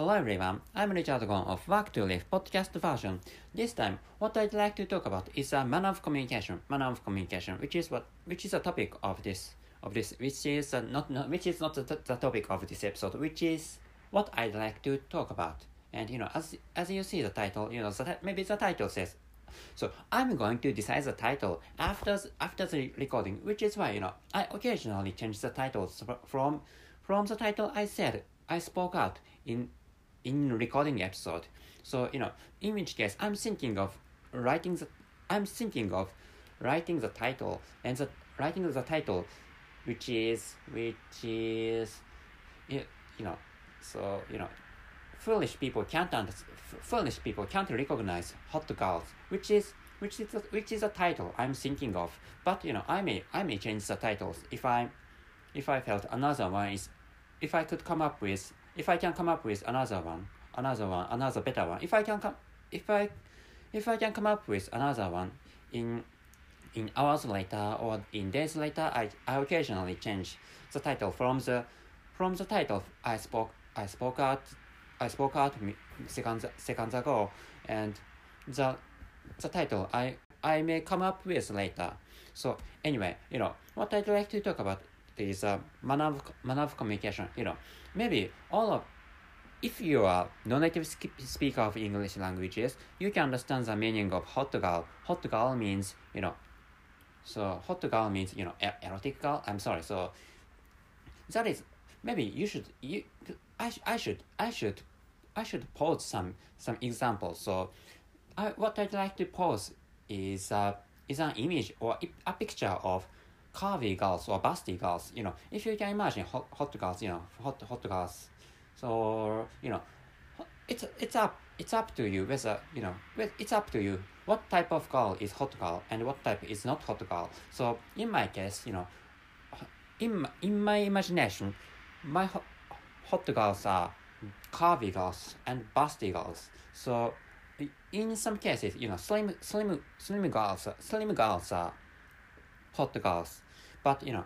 Hello everyone, I'm Richard Gon of Work to Live podcast version. This time, what I'd like to talk about is a manner of communication, manner of communication, which is what, which is a topic of this, of this, which is not, not, which is not the, the topic of this episode, which is what I'd like to talk about. And you know, as as you see the title, you know, maybe the title says. So I'm going to decide the title after after the recording, which is why you know I occasionally change the titles from from the title I said I spoke out in in recording episode. So you know, in which case I'm thinking of writing the I'm thinking of writing the title and the writing the title, which is which is you, you know, so you know, foolish people can't understand. Foolish people can't recognize hot girls, which is which is a, which is a title I'm thinking of. But you know, I may I may change the titles if I if I felt another one is if I could come up with if I can come up with another one, another one, another better one, if I can come, if I, if I can come up with another one in, in hours later or in days later, I, I occasionally change the title from the, from the title I spoke, I spoke out, I spoke out seconds, seconds ago, and the, the title I, I may come up with later. So anyway, you know, what I'd like to talk about is a manner of, communication. You know, maybe all of if you are non-native speaker of English languages, you can understand the meaning of hot girl. Hot girl means, you know, so hot girl means, you know, erotic girl. I'm sorry. So that is maybe you should you I, I should I should I should pose some some examples. So I, what I'd like to pose is uh, is an image or a picture of curvy girls or busty girls, you know, if you can imagine hot, hot girls, you know, hot hot girls, so you know, it's it's up it's up to you whether you know it's up to you what type of girl is hot girl and what type is not hot girl. So in my case, you know, in in my imagination, my hot, hot girls are curvy girls and busty girls. So in some cases, you know, slim slim slim girls slim girls are hot girls. But you know,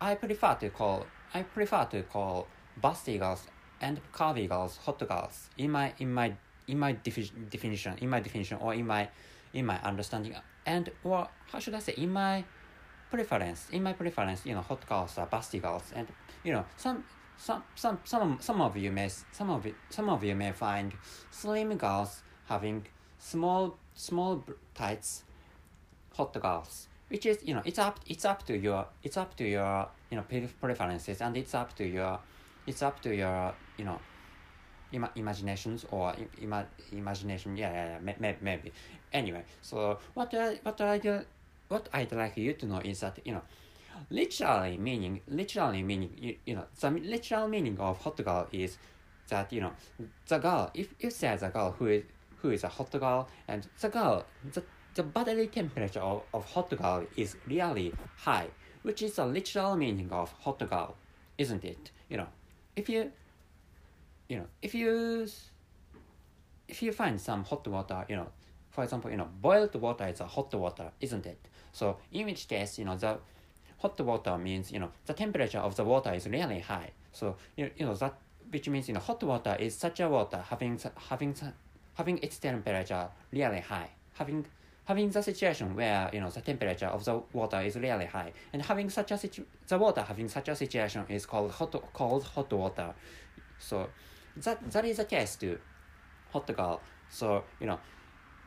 I prefer to call I prefer to call busty girls and curvy girls hot girls in my in my in my defi- definition in my definition or in my in my understanding. And or how should I say in my preference in my preference you know hot girls are busty girls. And you know some some some some some of you may some of it some of you may find slim girls having small small tights hot girls which is you know it's up it's up to your it's up to your you know preferences and it's up to your it's up to your you know Ima- imaginations or ima- imagination. Yeah, yeah, yeah may- maybe. Anyway so what I, what I do, what I'd like you to know is that you know literally meaning literally meaning you, you know the literal meaning of hot girl is that you know the girl if you say the girl who is who is a hot girl and the girl the the bodily temperature of, of hot girl is really high, which is the literal meaning of hot girl, isn't it? You know, if you, you know, if you, if you find some hot water, you know, for example, you know, boiled water is a hot water, isn't it? So in which case, you know, the hot water means, you know, the temperature of the water is really high. So, you, you know, that, which means, you know, hot water is such a water having, having, having its temperature really high, having having the situation where you know the temperature of the water is really high and having such a situ- the water having such a situation is called hot cold hot water. So that that is the case to hot girl. So you know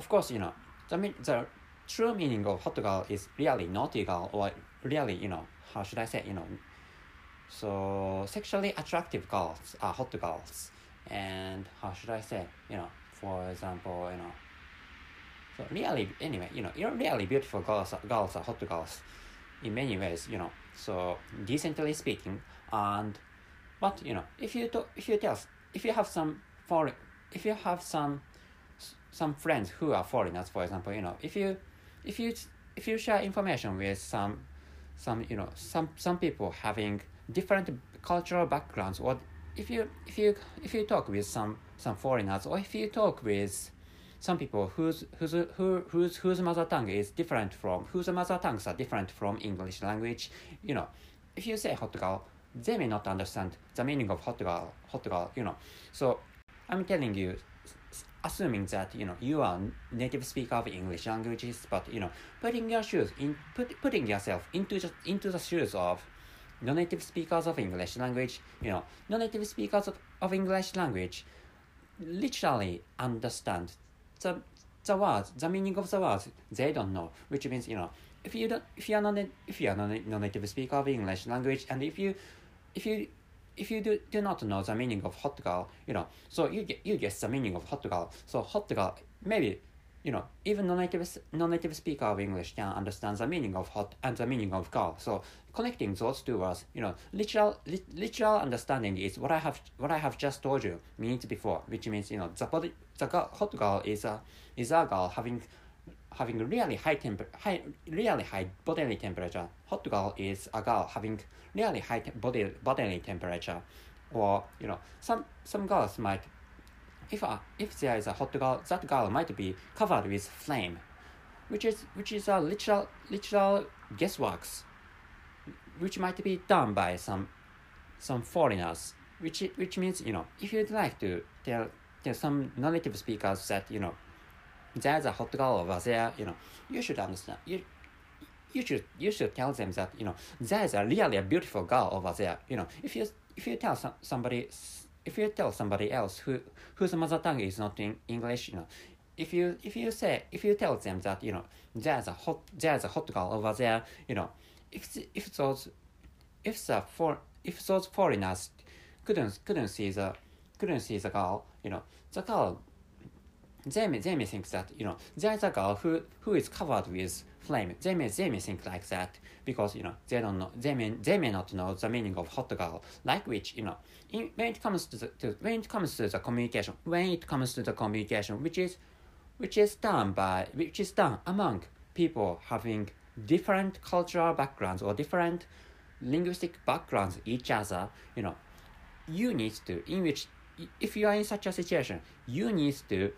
of course you know the the true meaning of hot girl is really naughty girl or really you know how should i say you know so sexually attractive girls are hot girls. And how should i say you know for example you know so really, anyway, you know, really beautiful girls, girls are hot girls in many ways, you know. So decently speaking, and but you know, if you to, if you tell if you have some foreign, if you have some some friends who are foreigners, for example, you know, if you if you if you share information with some some you know some some people having different cultural backgrounds, or if you if you if you talk with some some foreigners, or if you talk with some people whose whose who, whose whose mother tongue is different from whose mother tongues are different from English language, you know, if you say hot girl, they may not understand the meaning of hot girl, hot girl, you know. So I'm telling you, assuming that you know you are native speaker of English languages, but you know putting your shoes in put, putting yourself into the into the shoes of non-native speakers of English language, you know non-native speakers of, of English language literally understand the the words, the meaning of the words they don't know, which means you know if you don't if you are not if you are not non-native speaker of English language and if you if you if you do, do not know the meaning of hot girl, you know, so you get you guess the meaning of hot girl. So hot girl maybe you know, even non-native non-native speaker of English can understand the meaning of hot and the meaning of girl. So connecting those two words, you know, literal li- literal understanding is what I have what I have just told you minutes before, which means you know the body the girl, hot girl is a is a girl having having really high temper high really high bodily temperature. Hot girl is a girl having really high te- body bodily temperature, or you know some some girls might if a, if there is a hot girl, that girl might be covered with flame, which is which is a literal literal guessworks, which might be done by some some foreigners. Which which means you know if you'd like to tell tell some non-native speakers that you know there's a hot girl over there, you know you should understand you. You should you should tell them that you know there's a really a beautiful girl over there. You know if you if you tell some, somebody if you tell somebody else who whose mother tongue is not in English, you know, if you if you say if you tell them that you know there's a hot there's a hot girl over there, you know, if if those if the for if those foreigners couldn't couldn't see the couldn't see the girl, you know, the girl they may they may think that you know there's a girl who who is covered with flame. They may they may think like that because you know they don't know they may they may not know the meaning of hot girl. Like which you know in, when it comes to the to, when it comes to the communication when it comes to the communication which is which is done by which is done among people having different cultural backgrounds or different linguistic backgrounds each other you know you need to in which if you are in such a situation you need to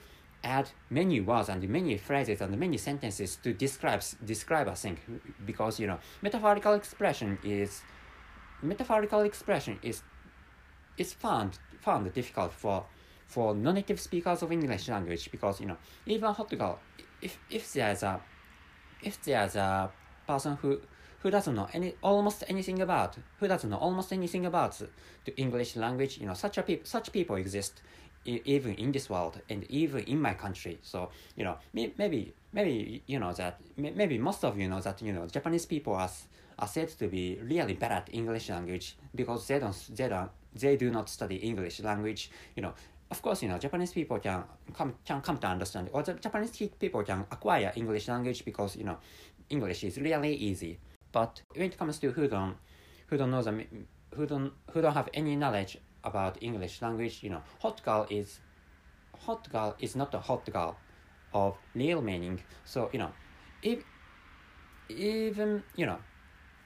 add many words and many phrases and many sentences to describe describe a thing because you know metaphorical expression is metaphorical expression is is found found difficult for for non-native speakers of English language because you know even hot girl if if there's a if there's a person who who doesn't know any almost anything about who doesn't know almost anything about the English language you know such a peop, such people exist even in this world and even in my country. So you know maybe maybe you know that maybe most of you know that you know japanese people are, are said to be really bad at english language because they don't they don't they do not study english language you know. Of course you know japanese people can come can come to understand or the japanese people can acquire english language because you know english is really easy. But when it comes to who don't who don't know the who don't who don't have any knowledge about English language, you know, hot girl is hot girl is not a hot girl of real meaning. So, you know, if even, you know,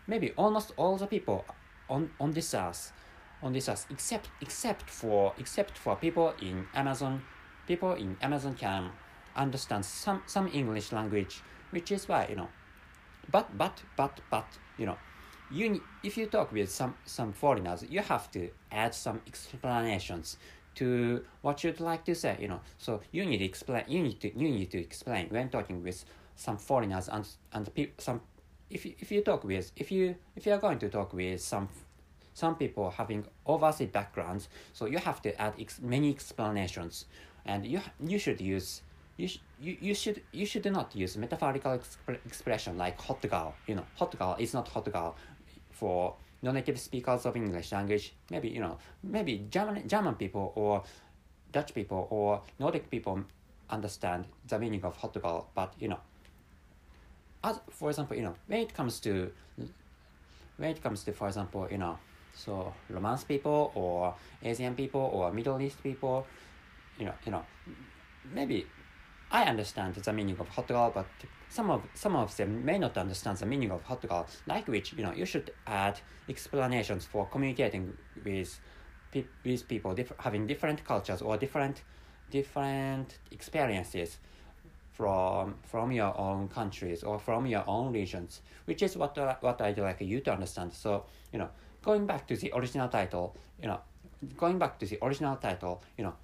maybe almost all the people on, on this earth on this earth except except for except for people in Amazon people in Amazon can understand some some English language, which is why, you know. But but but but you know you if you talk with some some foreigners you have to add some explanations to what you'd like to say you know. So you need to explain you need to you need to explain. When talking with some foreigners and and pe- some if you, if you talk with if you if you are going to talk with some some people having overseas backgrounds so you have to add ex- many explanations. And you you should use you, sh- you, you should you should not use metaphorical exp- expression like hot girl you know. Hot girl is not hot girl for non-native speakers of English language, maybe you know, maybe German German people or Dutch people or Nordic people understand the meaning of hot girl, but you know, as for example, you know, when it comes to when it comes to, for example, you know, so Romance people or Asian people or Middle East people, you know, you know, maybe I understand the meaning of hot girl, but some of some of them may not understand the meaning of hot girl, like which you know you should add explanations for communicating with with people diff- having different cultures or different different experiences from from your own countries or from your own regions, which is what uh, what I'd like you to understand. So you know, going back to the original title, you know, going back to the original title, you know,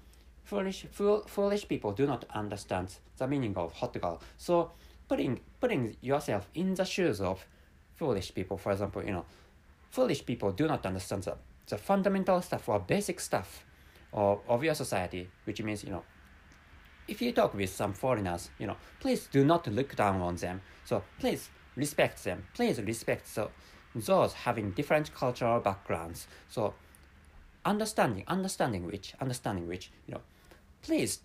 foolish fool, foolish people do not understand the meaning of hot girl. So putting putting yourself in the shoes of foolish people, for example, you know, foolish people do not understand the, the fundamental stuff or basic stuff of, of your society, which means, you know, if you talk with some foreigners, you know, please do not look down on them. So please respect them. Please respect so, those having different cultural backgrounds. So understanding, understanding which, understanding which, you know, please,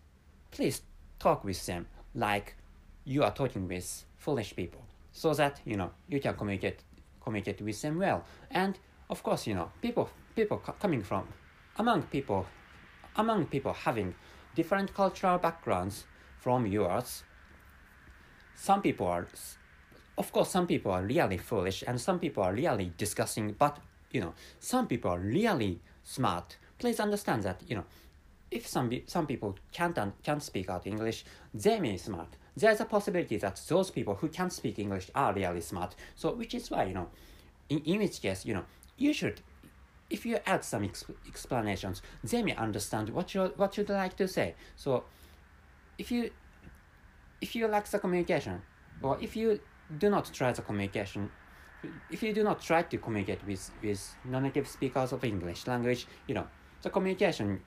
please talk with them like you are talking with foolish people, so that you know you can communicate, communicate with them well. And of course, you know, people, people coming from among people, among people having different cultural backgrounds from yours. Some people are, of course, some people are really foolish and some people are really disgusting, but you know, some people are really smart. Please understand that, you know, if some, some people can't, can't speak out English, they may smart. There's a possibility that those people who can't speak English are really smart. So, which is why, you know, in, in which case, you know, you should if you add some exp- explanations, they may understand what you what you'd like to say. So, if you if you lack the communication, or if you do not try the communication, if you do not try to communicate with with non-native speakers of English language, you know, the communication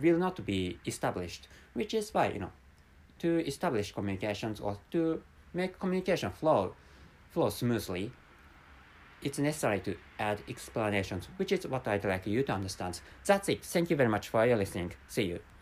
will not be established. Which is why you know, to establish communications or to make communication flow flow smoothly, it's necessary to add explanations, which is what I'd like you to understand. That's it. Thank you very much for your listening. See you.